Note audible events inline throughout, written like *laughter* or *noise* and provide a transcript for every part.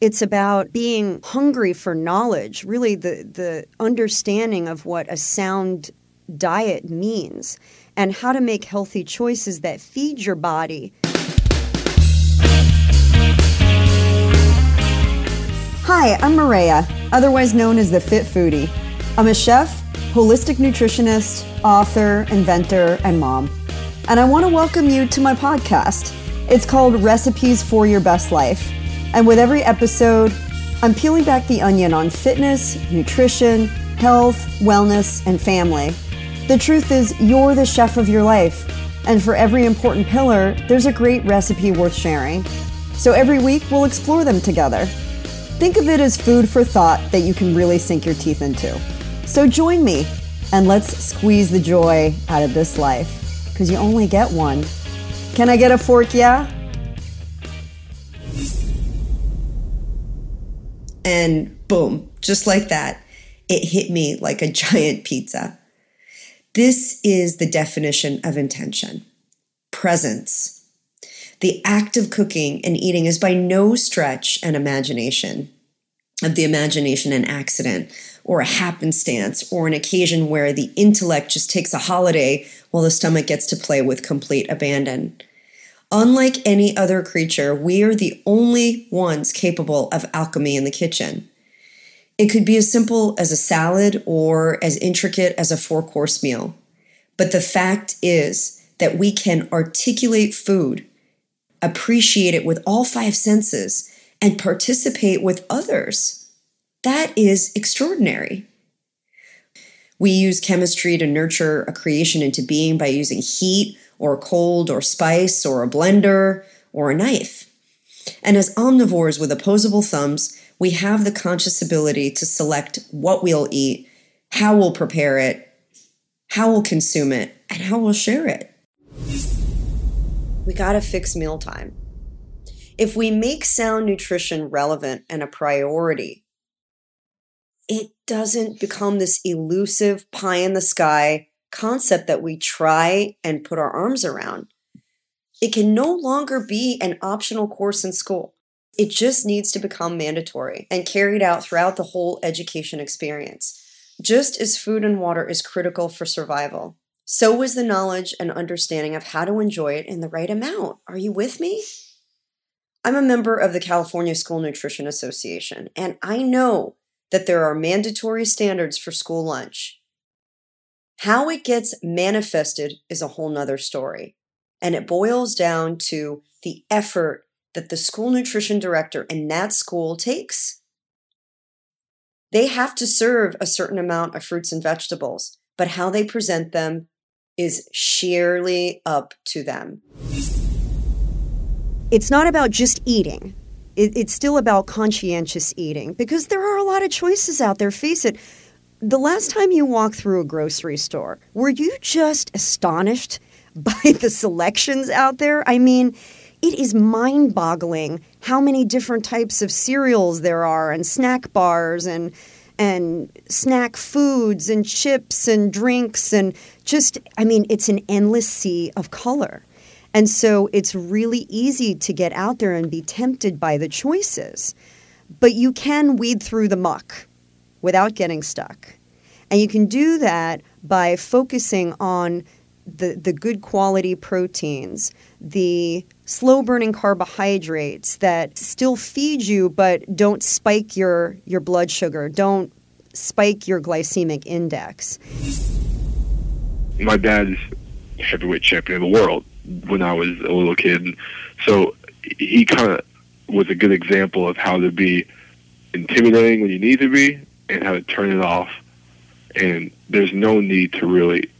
It's about being hungry for knowledge, really the, the understanding of what a sound diet means and how to make healthy choices that feed your body. Hi, I'm Mareya, otherwise known as the Fit Foodie. I'm a chef, holistic nutritionist, author, inventor, and mom. And I want to welcome you to my podcast. It's called Recipes for Your Best Life. And with every episode, I'm peeling back the onion on fitness, nutrition, health, wellness, and family. The truth is, you're the chef of your life. And for every important pillar, there's a great recipe worth sharing. So every week, we'll explore them together. Think of it as food for thought that you can really sink your teeth into. So join me and let's squeeze the joy out of this life because you only get one. Can I get a fork, yeah? And boom, just like that, it hit me like a *laughs* giant pizza. This is the definition of intention presence. The act of cooking and eating is by no stretch an imagination of the imagination an accident or a happenstance or an occasion where the intellect just takes a holiday while the stomach gets to play with complete abandon. Unlike any other creature, we are the only ones capable of alchemy in the kitchen. It could be as simple as a salad or as intricate as a four course meal. But the fact is that we can articulate food, appreciate it with all five senses, and participate with others. That is extraordinary. We use chemistry to nurture a creation into being by using heat or cold or spice or a blender or a knife. And as omnivores with opposable thumbs, we have the conscious ability to select what we'll eat, how we'll prepare it, how we'll consume it, and how we'll share it. We gotta fix mealtime. If we make sound nutrition relevant and a priority, it doesn't become this elusive pie in the sky concept that we try and put our arms around. It can no longer be an optional course in school. It just needs to become mandatory and carried out throughout the whole education experience. Just as food and water is critical for survival, so is the knowledge and understanding of how to enjoy it in the right amount. Are you with me? I'm a member of the California School Nutrition Association, and I know that there are mandatory standards for school lunch. How it gets manifested is a whole nother story. And it boils down to the effort that the school nutrition director in that school takes. They have to serve a certain amount of fruits and vegetables, but how they present them is sheerly up to them. It's not about just eating. it's still about conscientious eating because there are a lot of choices out there. Face it, the last time you walked through a grocery store, were you just astonished *laughs* by the selections out there? I mean, it is mind boggling how many different types of cereals there are and snack bars and and snack foods and chips and drinks and just I mean it's an endless sea of color. And so it's really easy to get out there and be tempted by the choices. But you can weed through the muck without getting stuck. And you can do that by focusing on the, the good quality proteins, the slow burning carbohydrates that still feed you but don't spike your, your blood sugar, don't spike your glycemic index. My dad's heavyweight champion of the world when I was a little kid. So he kind of was a good example of how to be intimidating when you need to be and how to turn it off. And there's no need to really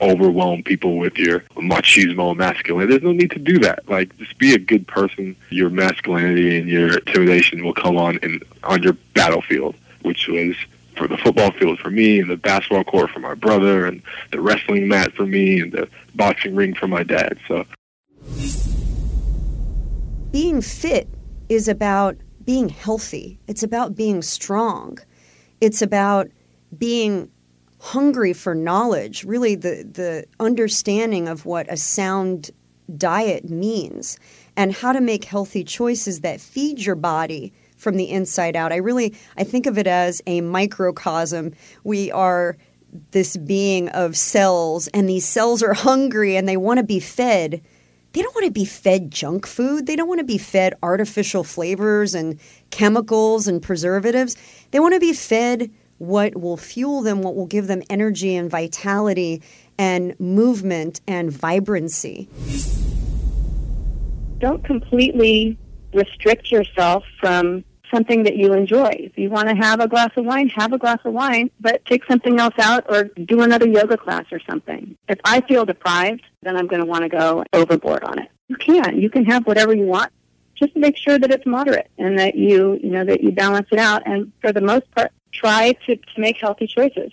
overwhelm people with your machismo masculinity. There's no need to do that. Like, just be a good person. Your masculinity and your intimidation will come on in on your battlefield, which was for the football field for me, and the basketball court for my brother, and the wrestling mat for me, and the boxing ring for my dad. So, being fit is about being healthy. It's about being strong. It's about being hungry for knowledge, really the, the understanding of what a sound diet means and how to make healthy choices that feed your body from the inside out. I really I think of it as a microcosm. We are this being of cells and these cells are hungry and they want to be fed. They don't want to be fed junk food. They don't want to be fed artificial flavors and chemicals and preservatives. They want to be fed what will fuel them, what will give them energy and vitality and movement and vibrancy. Don't completely restrict yourself from something that you enjoy. If you want to have a glass of wine, have a glass of wine, but take something else out or do another yoga class or something. If I feel deprived, then I'm going to want to go overboard on it. You can. You can have whatever you want. Just make sure that it's moderate and that you, you know, that you balance it out. And for the most part, try to, to make healthy choices.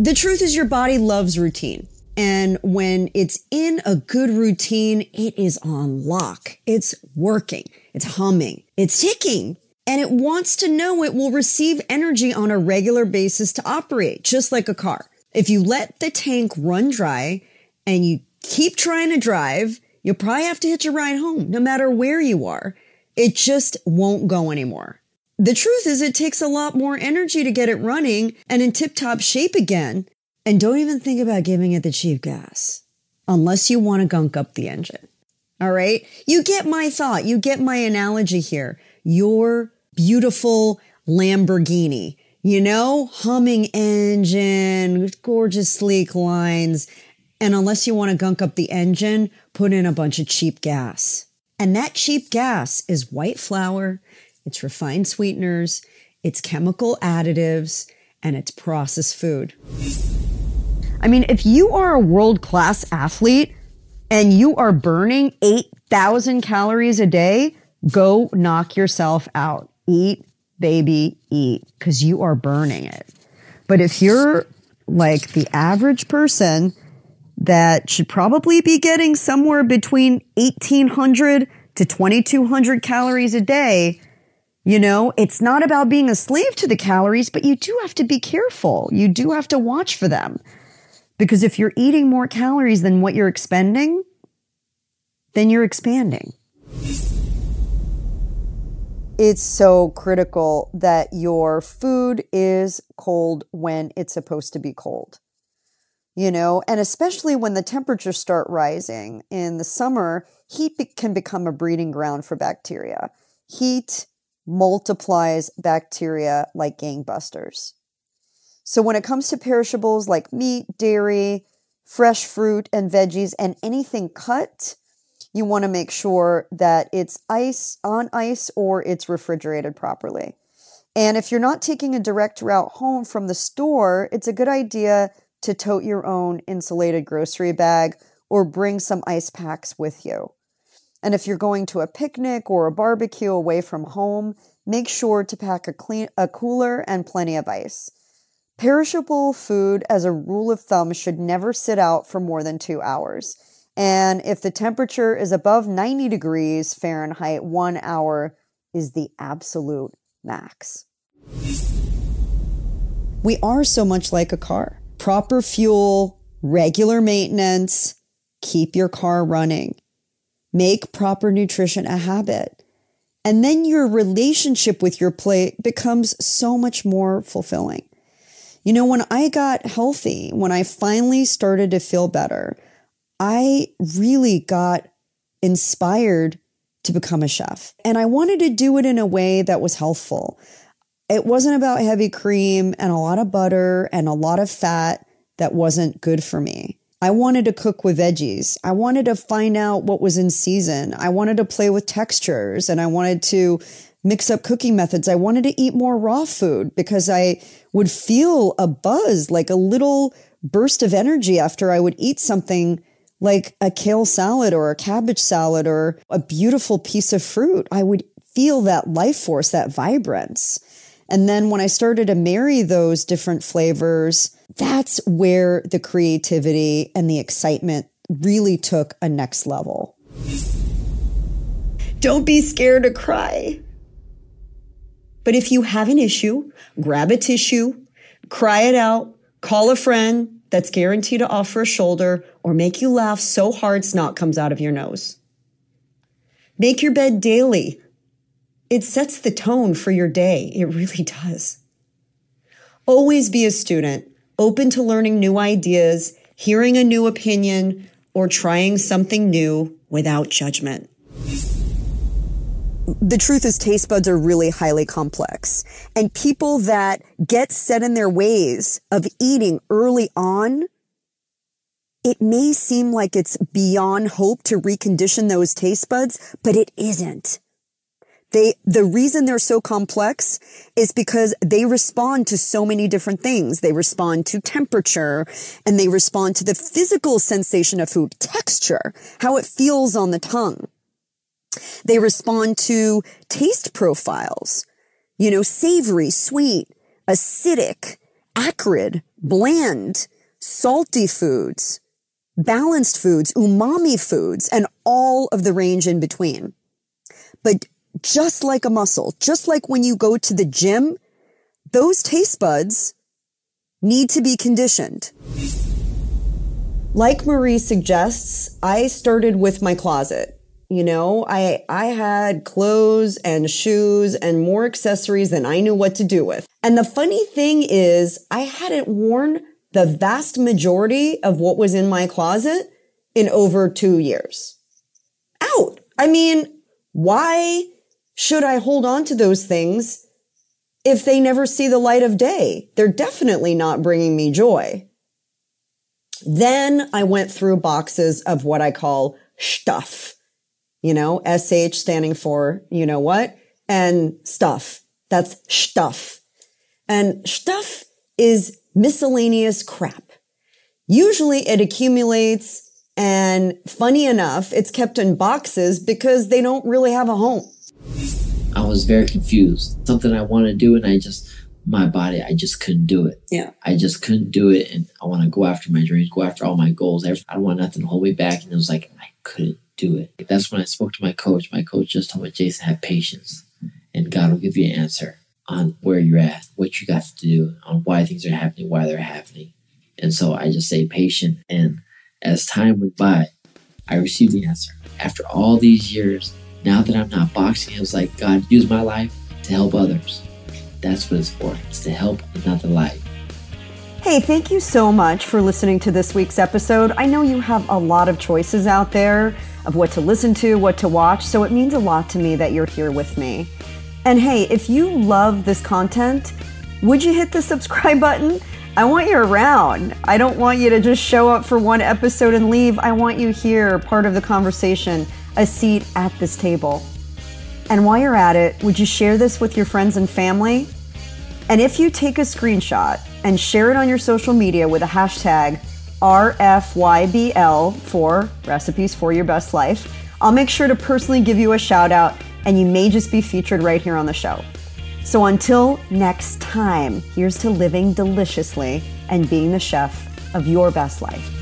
The truth is your body loves routine. And when it's in a good routine, it is on lock. It's working. It's humming. It's ticking. And it wants to know it will receive energy on a regular basis to operate, just like a car. If you let the tank run dry and you keep trying to drive, you'll probably have to hitch a ride home, no matter where you are. It just won't go anymore. The truth is, it takes a lot more energy to get it running and in tip top shape again. And don't even think about giving it the cheap gas unless you want to gunk up the engine. All right. You get my thought. You get my analogy here. Your beautiful Lamborghini, you know, humming engine, gorgeous sleek lines. And unless you want to gunk up the engine, put in a bunch of cheap gas. And that cheap gas is white flour, it's refined sweeteners, it's chemical additives, and it's processed food. I mean, if you are a world class athlete, and you are burning 8,000 calories a day, go knock yourself out. Eat, baby, eat, because you are burning it. But if you're like the average person that should probably be getting somewhere between 1,800 to 2,200 calories a day, you know, it's not about being a slave to the calories, but you do have to be careful. You do have to watch for them. Because if you're eating more calories than what you're expending, then you're expanding. It's so critical that your food is cold when it's supposed to be cold. You know, and especially when the temperatures start rising in the summer, heat be- can become a breeding ground for bacteria. Heat multiplies bacteria like gangbusters. So when it comes to perishables like meat, dairy, fresh fruit and veggies, and anything cut, you want to make sure that it's ice on ice or it's refrigerated properly. And if you're not taking a direct route home from the store, it's a good idea to tote your own insulated grocery bag or bring some ice packs with you. And if you're going to a picnic or a barbecue away from home, make sure to pack a clean a cooler and plenty of ice. Perishable food, as a rule of thumb, should never sit out for more than two hours. And if the temperature is above 90 degrees Fahrenheit, one hour is the absolute max. We are so much like a car. Proper fuel, regular maintenance, keep your car running. Make proper nutrition a habit. And then your relationship with your plate becomes so much more fulfilling. You know, when I got healthy, when I finally started to feel better, I really got inspired to become a chef. And I wanted to do it in a way that was healthful. It wasn't about heavy cream and a lot of butter and a lot of fat that wasn't good for me. I wanted to cook with veggies. I wanted to find out what was in season. I wanted to play with textures and I wanted to mix up cooking methods. I wanted to eat more raw food because I would feel a buzz, like a little burst of energy after I would eat something like a kale salad or a cabbage salad or a beautiful piece of fruit. I would feel that life force, that vibrance. And then when I started to marry those different flavors, that's where the creativity and the excitement really took a next level. Don't be scared to cry. But if you have an issue, grab a tissue, cry it out, call a friend that's guaranteed to offer a shoulder or make you laugh so hard snot comes out of your nose. Make your bed daily. it sets the tone for your day. It really does. Always be a student, open to learning new ideas, hearing a new opinion, or trying something new without judgment. The truth is, taste buds are really highly complex. And people that get set in their ways of eating early on, it may seem like it's beyond hope to recondition those taste buds, but it isn't. They, the reason they're so complex is because they respond to so many different things. They respond to temperature and they respond to the physical sensation of food, texture, how it feels on the tongue. They respond to taste profiles, you know, savory, sweet, acidic, acrid, bland, salty foods, balanced foods, umami foods, and all of the range in between. But just like a muscle, just like when you go to the gym, those taste buds need to be conditioned. Like Marie suggests, I started with my closet. You know, I, I had clothes and shoes and more accessories than I knew what to do with. And the funny thing is I hadn't worn the vast majority of what was in my closet in over two years. Out. I mean, why should I hold on to those things if they never see the light of day? They're definitely not bringing me joy. Then I went through boxes of what I call stuff, you know, SH standing for, you know what? And stuff. That's stuff. And stuff is miscellaneous crap. Usually it accumulates and funny enough, it's kept in boxes because they don't really have a home. I was very confused. Something I wanted to do, and I just, my body, I just couldn't do it. Yeah. I just couldn't do it. And I want to go after my dreams, go after all my goals. I don't want nothing to hold me back. And it was like, I couldn't do it. That's when I spoke to my coach. My coach just told me, Jason, have patience, and God will give you an answer on where you're at, what you got to do, on why things are happening, why they're happening. And so I just say patient. And as time went by, I received the answer. After all these years, now that I'm not boxing, it was like, God, use my life to help others. That's what it's for. It's to help another life. Hey, thank you so much for listening to this week's episode. I know you have a lot of choices out there of what to listen to, what to watch, so it means a lot to me that you're here with me. And hey, if you love this content, would you hit the subscribe *laughs* button? I want you around. I don't want you to just show up for one episode and leave. I want you here, part of the conversation, a seat at this table. And while you're at it, would you share this with your friends and family? And if you take a screenshot and share it on your social media with a hashtag RFYBL for Recipes for Your Best Life, I'll make sure to personally give you a shout out and you may just be featured right here on the show. So until next time, here's to living deliciously and being the chef of your best life.